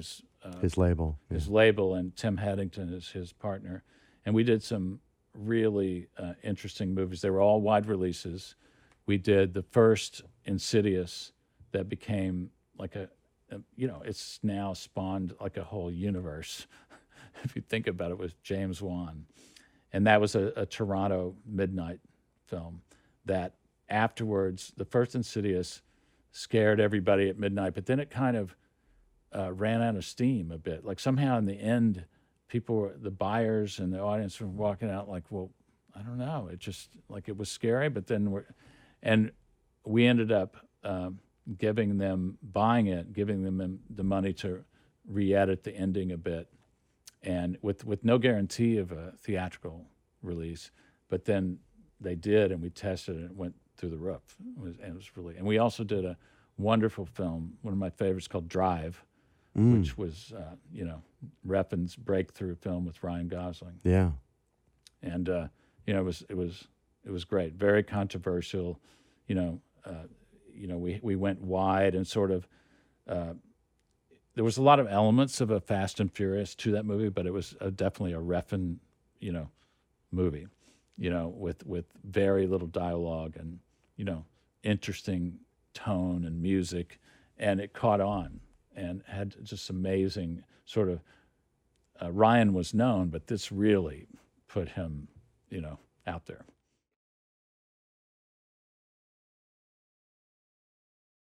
his uh, His label. yeah. his label, and Tim Headington is his partner. And we did some really uh, interesting movies. They were all wide releases. We did the first Insidious that became like a, a you know, it's now spawned like a whole universe. if you think about it, with James Wan. And that was a, a Toronto midnight film that afterwards, the first Insidious scared everybody at midnight, but then it kind of uh, ran out of steam a bit. Like somehow in the end, people were the buyers and the audience were walking out like, well, I don't know. It just like it was scary, but then we're, and we ended up um, giving them buying it, giving them the money to re-edit the ending a bit, and with with no guarantee of a theatrical release. But then they did, and we tested it. and It went through the roof. It was, and it was really. And we also did a wonderful film, one of my favorites, called Drive which was uh, you know Refn's breakthrough film with Ryan Gosling, Yeah. and uh, you know it was it was it was great, very controversial. You know, uh, you know we we went wide and sort of. Uh, there was a lot of elements of a Fast and Furious to that movie, but it was uh definitely a Refn, you know, movie, you know, with with very little dialogue and you know interesting tone and music, and it caught on and had just amazing sort of. Uh, Ryan was known, but this really put him, you know, out there.